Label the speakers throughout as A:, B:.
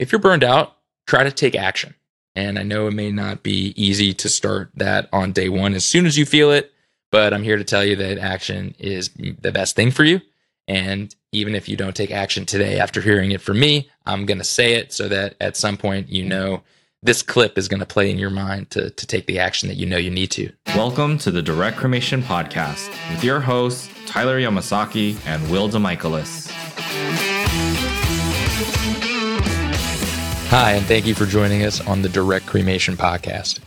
A: if you're burned out, try to take action. And I know it may not be easy to start that on day one as soon as you feel it, but I'm here to tell you that action is the best thing for you. And even if you don't take action today after hearing it from me, I'm going to say it so that at some point you know this clip is going to play in your mind to, to take the action that you know you need to.
B: Welcome to the Direct Cremation Podcast with your hosts, Tyler Yamasaki and Will DeMichaelis.
A: Hi, and thank you for joining us on the Direct Cremation Podcast.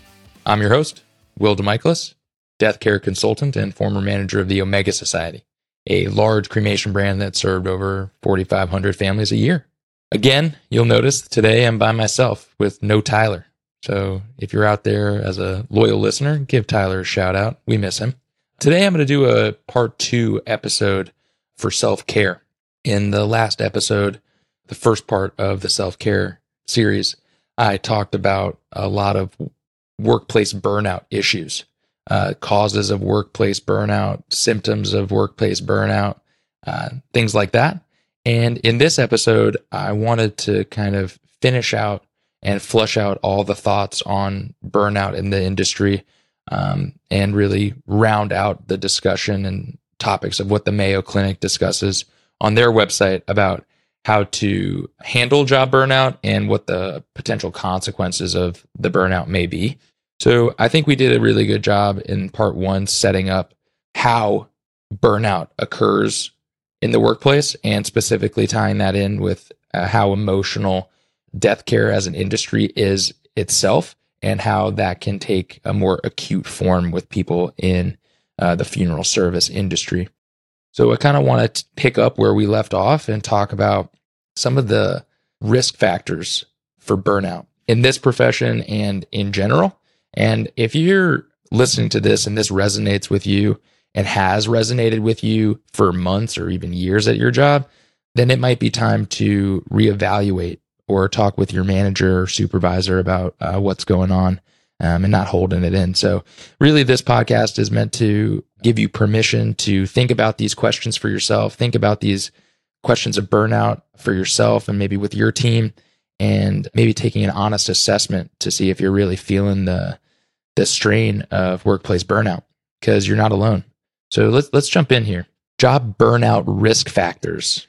A: I'm your host, Will DeMichaelis, death care consultant and former manager of the Omega Society a large cremation brand that served over 4,500 families a year. Again, you'll notice today I'm by myself with no Tyler. So if you're out there as a loyal listener, give Tyler a shout out. We miss him. Today I'm going to do a part two episode for self care. In the last episode, the first part of the self care series, I talked about a lot of workplace burnout issues uh, causes of workplace burnout, symptoms of workplace burnout, uh, things like that. And in this episode, I wanted to kind of finish out and flush out all the thoughts on burnout in the industry um, and really round out the discussion and topics of what the Mayo Clinic discusses on their website about how to handle job burnout and what the potential consequences of the burnout may be. So I think we did a really good job in part one setting up how burnout occurs in the workplace and specifically tying that in with uh, how emotional death care as an industry is itself and how that can take a more acute form with people in uh, the funeral service industry. So I kind of want to pick up where we left off and talk about some of the risk factors for burnout in this profession and in general. And if you're listening to this and this resonates with you and has resonated with you for months or even years at your job, then it might be time to reevaluate or talk with your manager or supervisor about uh, what's going on um, and not holding it in. So, really, this podcast is meant to give you permission to think about these questions for yourself, think about these questions of burnout for yourself and maybe with your team, and maybe taking an honest assessment to see if you're really feeling the the strain of workplace burnout because you're not alone. So let's let's jump in here. Job burnout risk factors.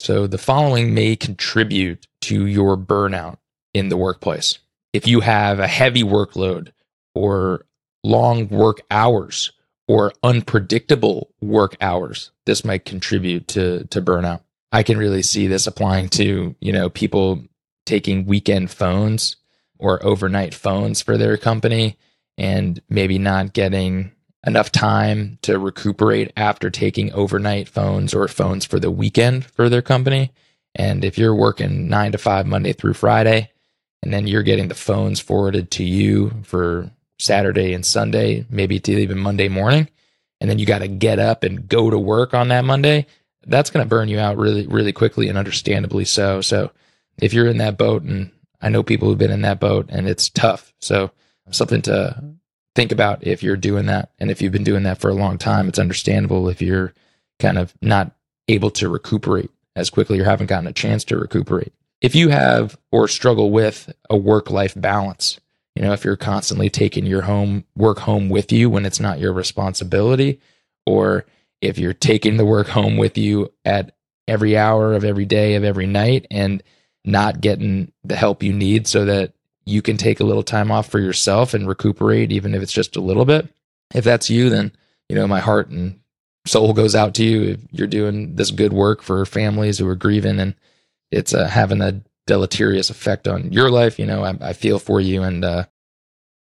A: So the following may contribute to your burnout in the workplace. If you have a heavy workload or long work hours or unpredictable work hours, this might contribute to to burnout. I can really see this applying to, you know, people taking weekend phones or overnight phones for their company and maybe not getting enough time to recuperate after taking overnight phones or phones for the weekend for their company. And if you're working nine to five Monday through Friday, and then you're getting the phones forwarded to you for Saturday and Sunday, maybe to even Monday morning, and then you got to get up and go to work on that Monday, that's going to burn you out really, really quickly and understandably so. So if you're in that boat, and I know people who've been in that boat and it's tough. So something to think about if you're doing that. And if you've been doing that for a long time, it's understandable if you're kind of not able to recuperate as quickly or haven't gotten a chance to recuperate. If you have or struggle with a work life balance, you know, if you're constantly taking your home work home with you when it's not your responsibility, or if you're taking the work home with you at every hour of every day of every night and not getting the help you need so that you can take a little time off for yourself and recuperate, even if it's just a little bit. If that's you, then, you know, my heart and soul goes out to you. If you're doing this good work for families who are grieving and it's uh, having a deleterious effect on your life, you know, I, I feel for you and uh,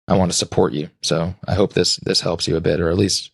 A: I want to support you. So I hope this this helps you a bit, or at least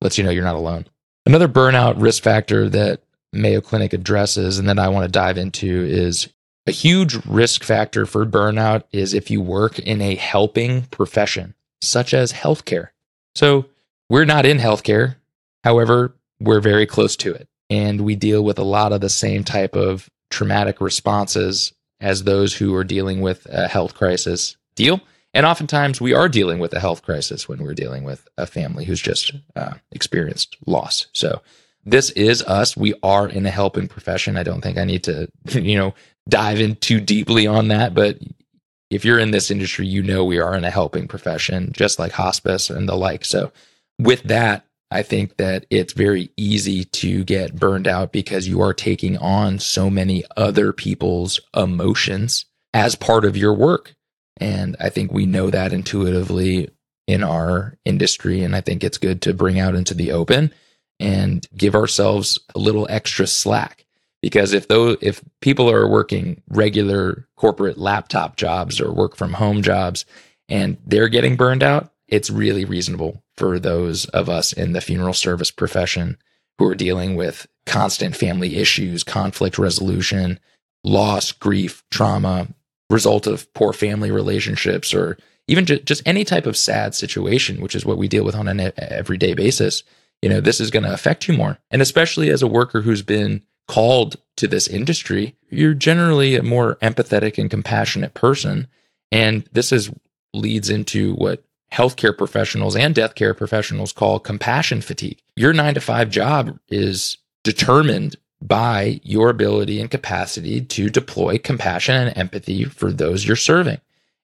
A: lets you know you're not alone. Another burnout risk factor that Mayo Clinic addresses and that I want to dive into is a huge risk factor for burnout is if you work in a helping profession, such as healthcare. So we're not in healthcare. However, we're very close to it. And we deal with a lot of the same type of traumatic responses as those who are dealing with a health crisis deal. And oftentimes we are dealing with a health crisis when we're dealing with a family who's just uh, experienced loss. So this is us. We are in a helping profession. I don't think I need to, you know, dive in too deeply on that, but if you're in this industry, you know we are in a helping profession, just like hospice and the like. So, with that, I think that it's very easy to get burned out because you are taking on so many other people's emotions as part of your work. And I think we know that intuitively in our industry. And I think it's good to bring out into the open and give ourselves a little extra slack because if those if people are working regular corporate laptop jobs or work from home jobs and they're getting burned out it's really reasonable for those of us in the funeral service profession who are dealing with constant family issues conflict resolution loss grief trauma result of poor family relationships or even ju- just any type of sad situation which is what we deal with on an everyday basis you know this is going to affect you more and especially as a worker who's been called to this industry, you're generally a more empathetic and compassionate person. And this is leads into what healthcare professionals and death care professionals call compassion fatigue. Your nine to five job is determined by your ability and capacity to deploy compassion and empathy for those you're serving.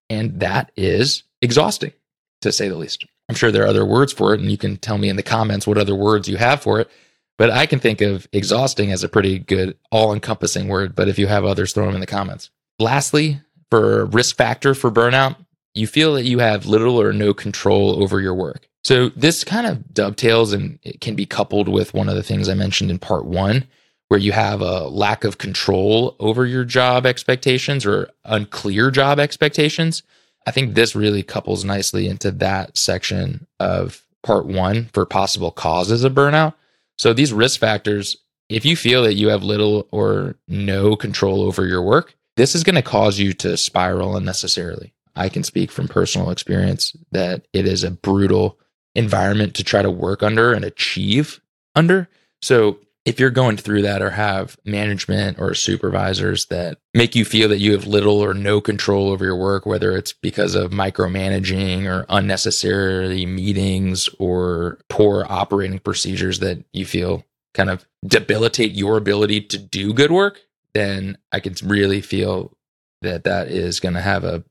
A: And that is exhausting, to say the least. I'm sure there are other words for it, and you can tell me in the comments what other words you have for it. But I can think of exhausting as a pretty good all encompassing word. But if you have others, throw them in the comments. Lastly, for risk factor for burnout, you feel that you have little or no control over your work. So this kind of dovetails and it can be coupled with one of the things I mentioned in part one, where you have a lack of control over your job expectations or unclear job expectations. I think this really couples nicely into that section of part one for possible causes of burnout. So these risk factors, if you feel that you have little or no control over your work, this is going to cause you to spiral unnecessarily. I can speak from personal experience that it is a brutal environment to try to work under and achieve under. So if you're going through that or have management or supervisors that make you feel that you have little or no control over your work, whether it's because of micromanaging or unnecessary meetings or poor operating procedures that you feel kind of debilitate your ability to do good work, then I can really feel that that is going to have a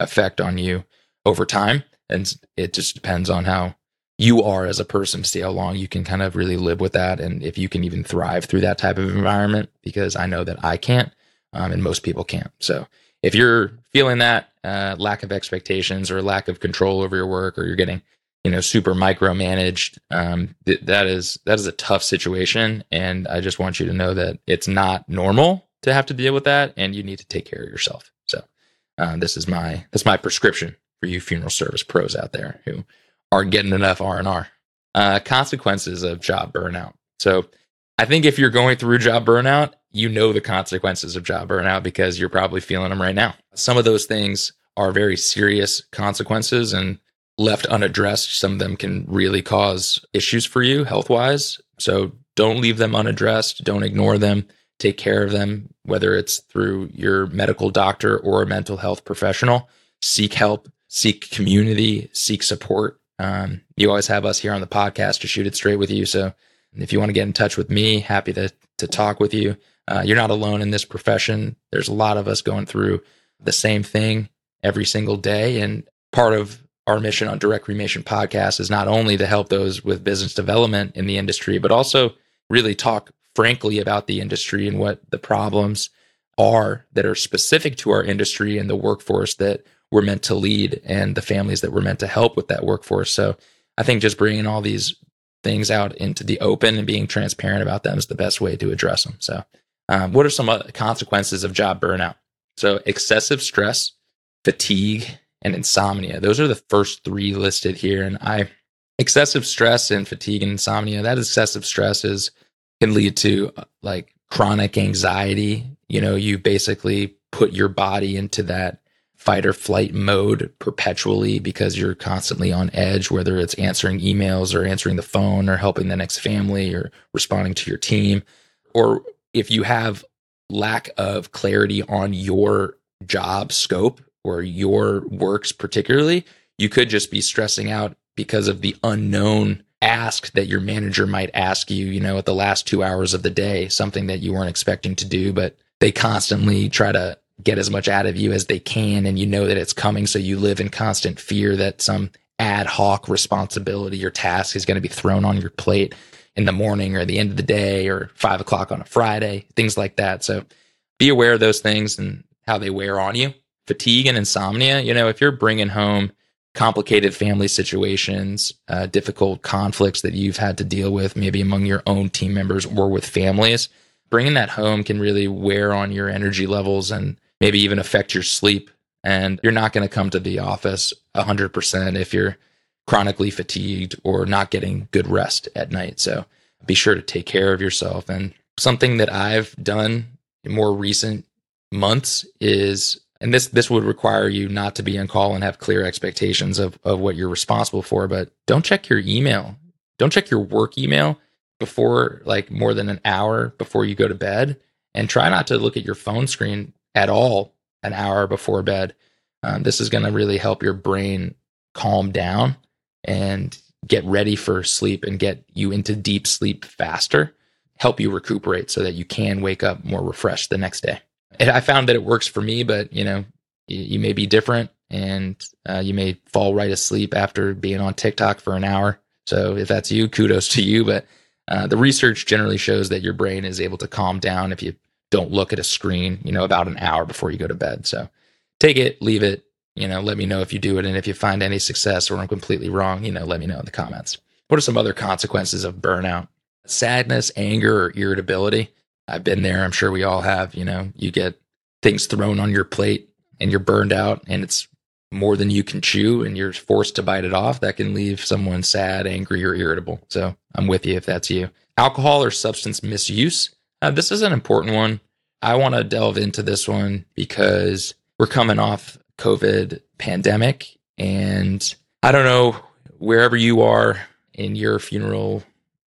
A: effect on you over time. And it just depends on how you are as a person to see how long you can kind of really live with that and if you can even thrive through that type of environment because i know that i can't um, and most people can't. So if you're feeling that uh, lack of expectations or lack of control over your work or you're getting you know super micromanaged um, th- that is that is a tough situation. And i just want you to know that it's not normal to have to deal with that and you need to take care of yourself uh, this is my that's my prescription for you funeral service pros out there who aren't getting enough R&R. Uh, consequences of job burnout. So I think if you're going through job burnout, you know the consequences of job burnout because you're probably feeling them right now. Some of those things are very serious consequences and left unaddressed, some of them can really cause issues for you health wise. So don't leave them unaddressed. Don't ignore them. Take care of them, whether it's through your medical doctor or a mental health professional. Seek help, seek community, seek support. Um, you always have us here on the podcast to shoot it straight with you. So if you want to get in touch with me, happy to to talk with you. Uh, you're not alone in this profession. There's a lot of us going through the same thing every single day, and part of our mission on Direct Cremation Podcast is not only to help those with business development in the industry, but also really talk frankly about the industry and what the problems are that are specific to our industry and the workforce that we're meant to lead and the families that we're meant to help with that workforce. So I think just bringing all these things out into the open and being transparent about them is the best way to address them. So, um, what are some consequences of job burnout? So, excessive stress, fatigue, and insomnia. Those are the first three listed here. And I, excessive stress and fatigue and insomnia, that excessive stress is can lead to like chronic anxiety. You know, you basically put your body into that fight or flight mode perpetually because you're constantly on edge, whether it's answering emails or answering the phone or helping the next family or responding to your team. Or if you have lack of clarity on your job scope or your works, particularly, you could just be stressing out because of the unknown ask that your manager might ask you, you know, at the last two hours of the day, something that you weren't expecting to do, but they constantly try to get as much out of you as they can. And you know that it's coming. So you live in constant fear that some ad hoc responsibility or task is going to be thrown on your plate in the morning or the end of the day or five o'clock on a Friday, things like that. So be aware of those things and how they wear on you. Fatigue and insomnia, you know, if you're bringing home complicated family situations, uh, difficult conflicts that you've had to deal with, maybe among your own team members or with families, bringing that home can really wear on your energy levels and maybe even affect your sleep. And you're not going to come to the office 100% if you're chronically fatigued or not getting good rest at night. So be sure to take care of yourself. And something that I've done in more recent months is and this this would require you not to be on call and have clear expectations of of what you're responsible for but don't check your email. Don't check your work email before like more than an hour before you go to bed and try not to look at your phone screen at all an hour before bed. Um, this is going to really help your brain calm down and get ready for sleep and get you into deep sleep faster help you recuperate so that you can wake up more refreshed the next day I found that it works for me, but you know, you, you may be different and uh, you may fall right asleep after being on TikTok for an hour. So if that's you, kudos to you. But uh, the research generally shows that your brain is able to calm down if you don't look at a screen, you know, about an hour before you go to bed. So take it, leave it, you know, let me know if you do it. And if you find any success or I'm completely wrong, you know, let me know in the comments. What are some other consequences of burnout? Sadness, anger, or irritability. I've been there. I'm sure we all have. You know, you get things thrown on your plate and you're burned out and it's more than you can chew and you're forced to bite it off. That can leave someone sad, angry, or irritable. So I'm with you if that's you. Alcohol or substance misuse. Uh, this is an important one. I want to delve into this one because we're coming off COVID pandemic and I don't know wherever you are in your funeral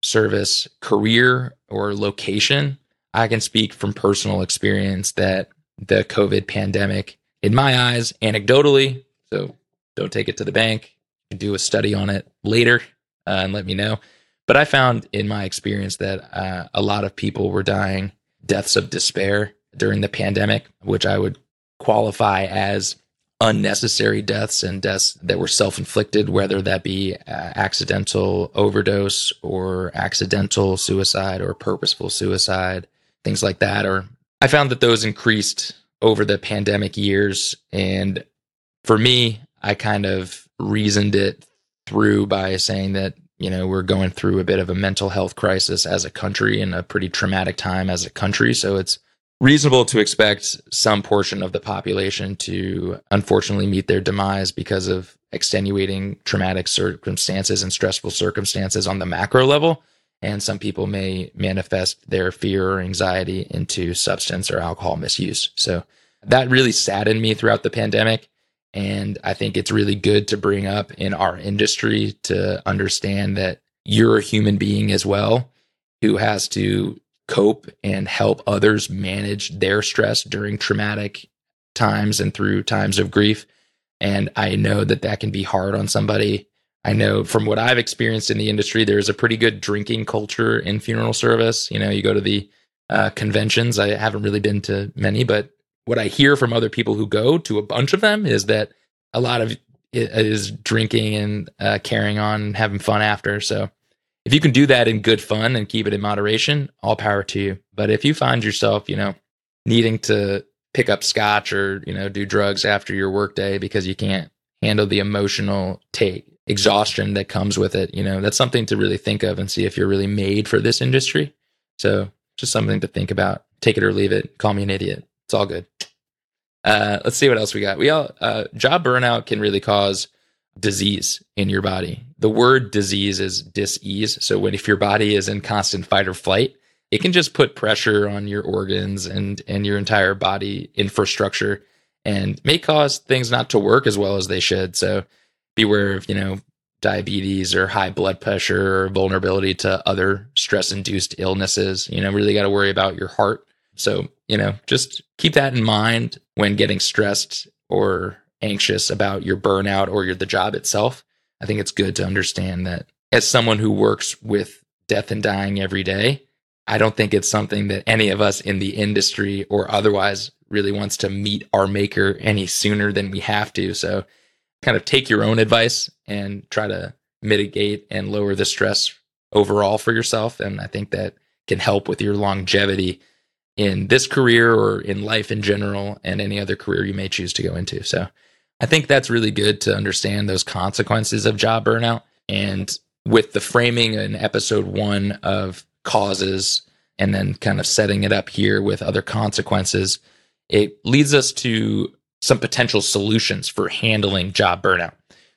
A: service career or location I can speak from personal experience that the COVID pandemic, in my eyes, anecdotally, so don't take it to the bank, do a study on it later uh, and let me know. But I found in my experience that uh, a lot of people were dying deaths of despair during the pandemic, which I would qualify as unnecessary deaths and deaths that were self inflicted, whether that be uh, accidental overdose or accidental suicide or purposeful suicide things like that. Or I found that those increased over the pandemic years. And for me, I kind of reasoned it through by saying that, you know, we're going through a bit of a mental health crisis as a country and a pretty traumatic time as a country. So it's reasonable to expect some portion of the population to unfortunately meet their demise because of extenuating traumatic circumstances and stressful circumstances on the macro level and some people may manifest their fear or anxiety into substance or alcohol misuse. So that really saddened me throughout the pandemic. And I think it's really good to bring up in our industry to understand that you're a human being as well who has to cope and help others manage their stress during traumatic times and through times of grief. And I know that that can be hard on somebody I know from what I've experienced in the industry, there's a pretty good drinking culture in funeral service. You know, you go to the uh, conventions. I haven't really been to many, but what I hear from other people who go to a bunch of them is that a lot of it is drinking and uh, carrying on having fun after. So if you can do that in good fun and keep it in moderation, all power to you. But if you find yourself, you know, needing to pick up scotch or, you know, do drugs after your workday because you can't handle the emotional take exhaustion that comes with it. You know, that's something to really think of and see if you're really made for this industry. So just something to think about. Take it or leave it. Call me an idiot. It's all good. Uh, let's see what else we got. We all uh, job burnout can really cause disease in your body. The word disease is dis-ease. So when if your body is in constant fight or flight, it can just put pressure on your organs and and your entire body infrastructure and may cause things not to work as well as they should. So beware of, you know, diabetes or high blood pressure or vulnerability to other stress induced illnesses. You know, really got to worry about your heart. So, you know, just keep that in mind when getting stressed or anxious about your burnout or your the job itself. I think it's good to understand that as someone who works with death and dying every day, I don't think it's something that any of us in the industry or otherwise really wants to meet our maker any sooner than we have to. So, kind of take your own advice and try to mitigate and lower the stress overall for yourself. And I think that can help with your longevity in this career or in life in general and any other career you may choose to go into. So I think that's really good to understand those consequences of job burnout. And with the framing in episode one of causes and then kind of setting it up here with other consequences, it leads us to some potential solutions for handling job burnout.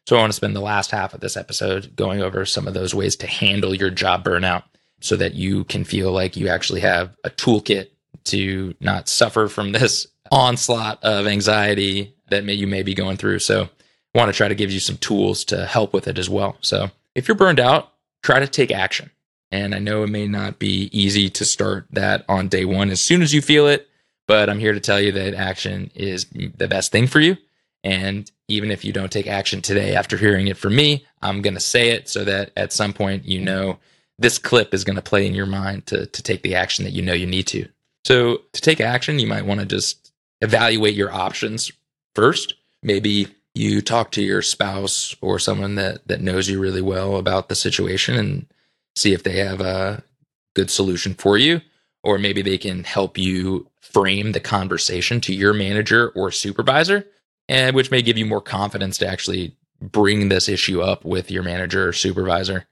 A: So I want to spend the last half of this episode going over some of those ways to handle your job burnout so that you can feel like you actually have a toolkit to not suffer from this onslaught of anxiety that may, you may be going through. So I want to try to give you some tools to help with it as well. So if you're burned out, try to take action. And I know it may not be easy to start that on day one as soon as you feel it, but I'm here to tell you that action is the best thing for you. And even if you don't take action today after hearing it from me, I'm going to say it so that at some point you know this clip is going to play in your mind to, to take the action that you know you need to. So, to take action, you might want to just evaluate your options first. Maybe you talk to your spouse or someone that, that knows you really well about the situation and see if they have a good solution for you. Or maybe they can help you frame the conversation to your manager or supervisor, and which may give you more confidence to actually bring this issue up with your manager or supervisor.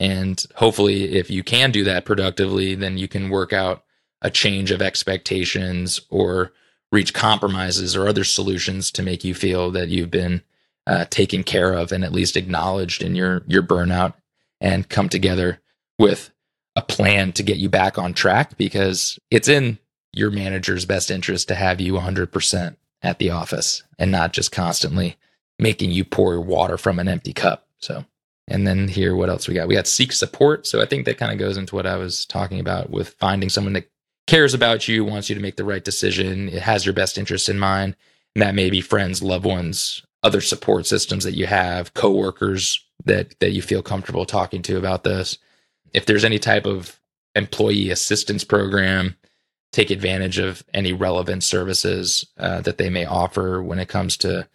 A: And hopefully, if you can do that productively, then you can work out a change of expectations or reach compromises or other solutions to make you feel that you've been uh, taken care of and at least acknowledged in your your burnout and come together with a plan to get you back on track because it's in your manager's best interest to have you 100% at the office and not just constantly making you pour water from an empty cup. So, and then here, what else we got? We got seek support. So I think that kind of goes into what I was talking about with finding someone that cares about you, wants you to make the right decision, it has your best interest in mind. And that may be friends, loved ones, other support systems that you have, coworkers that that you feel comfortable talking to about this. If there's any type of employee assistance program, take advantage of any relevant services uh, that they may offer when it comes to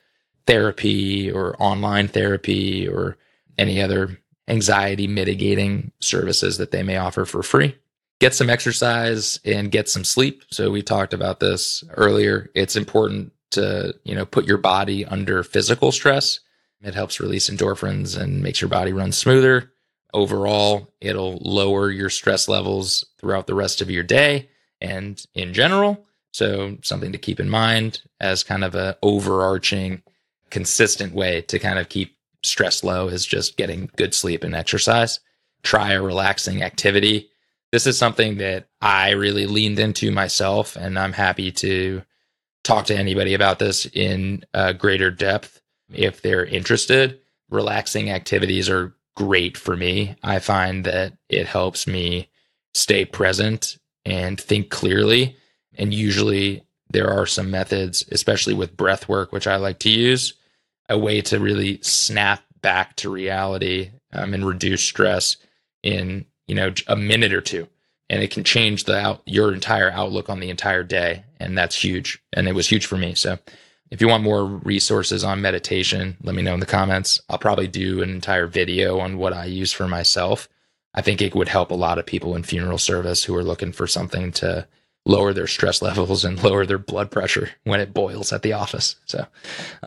A: therapy or online therapy or any other anxiety mitigating services that they may offer for free get some exercise and get some sleep. So we talked about this earlier. It's important to, you know, put your body under physical stress. It helps release endorphins and makes your body run smoother. Overall, it'll lower your stress levels throughout the rest of your day and in general. So something to keep in mind as kind of a overarching consistent way to kind of keep stress low is just getting good sleep and exercise. Try a relaxing activity this is something that I really leaned into myself, and I'm happy to talk to anybody about this in uh, greater depth if they're interested. Relaxing activities are great for me. I find that it helps me stay present and think clearly. And usually there are some methods, especially with breath work, which I like to use, a way to really snap back to reality um, and reduce stress in you know a minute or two and it can change the out, your entire outlook on the entire day and that's huge and it was huge for me so if you want more resources on meditation let me know in the comments. I'll probably do an entire video on what i use for myself. I think it would help a lot of people in funeral service who are looking for something to lower their stress levels and lower their blood pressure when it boils at the office. So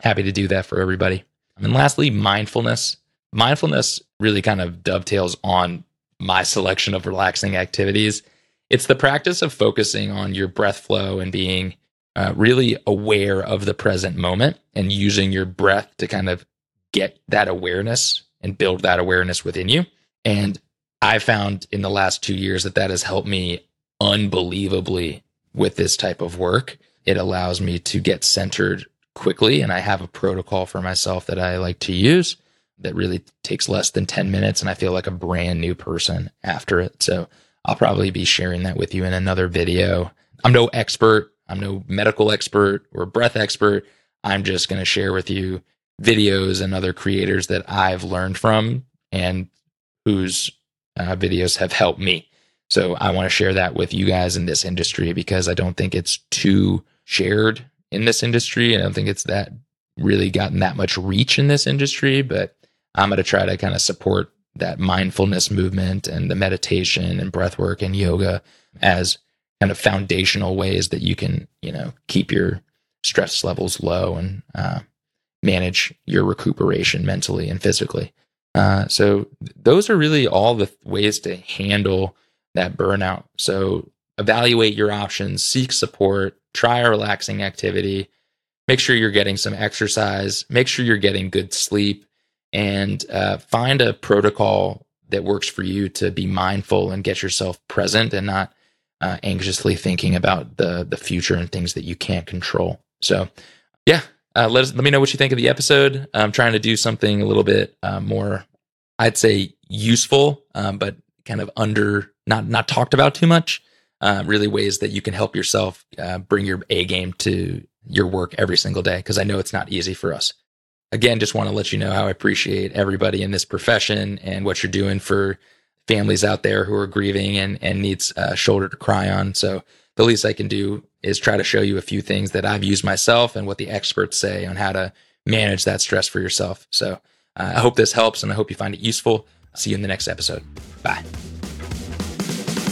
A: happy to do that for everybody. And lastly mindfulness. Mindfulness really kind of dovetails on my selection of relaxing activities. It's the practice of focusing on your breath flow and being uh, really aware of the present moment and using your breath to kind of get that awareness and build that awareness within you. And I found in the last two years that that has helped me unbelievably with this type of work. It allows me to get centered quickly. And I have a protocol for myself that I like to use that really takes less than 10 minutes and I feel like a brand new person after it. So I'll probably be sharing that with you in another video. I'm no expert. I'm no medical expert or breath expert. I'm just going to share with you videos and other creators that I've learned from and whose uh, videos have helped me. So I want to share that with you guys in this industry because I don't think it's too shared in this industry. I don't think it's that really gotten that much reach in this industry, but I'm going to try to kind of support that mindfulness movement and the meditation and breath work and yoga as kind of foundational ways that you can, you know, keep your stress levels low and uh, manage your recuperation mentally and physically. Uh, so those are really all the ways to handle that burnout. So evaluate your options, seek support, try a relaxing activity, make sure you're getting some exercise, make sure you're getting good sleep, and uh, find a protocol that works for you to be mindful and get yourself present and not uh, anxiously thinking about the the future and things that you can't control. So, yeah, uh, let us let me know what you think of the episode. I'm trying to do something a little bit uh, more, I'd say, useful, um, but kind of under not not talked about too much. Uh, really, ways that you can help yourself uh, bring your A game to your work every single day because I know it's not easy for us. Again, just want to let you know how I appreciate everybody in this profession and what you're doing for families out there who are grieving and and needs a shoulder to cry on. So the least I can do is try to show you a few things that I've used myself and what the experts say on how to manage that stress for yourself. So uh, I hope this helps and I hope you find it useful. See you in the next episode. Bye.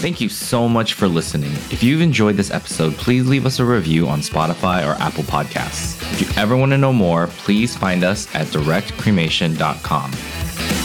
B: Thank you so much for listening. If you've enjoyed this episode, please leave us a review on Spotify or Apple Podcasts. If you ever want to know more, please find us at directcremation.com.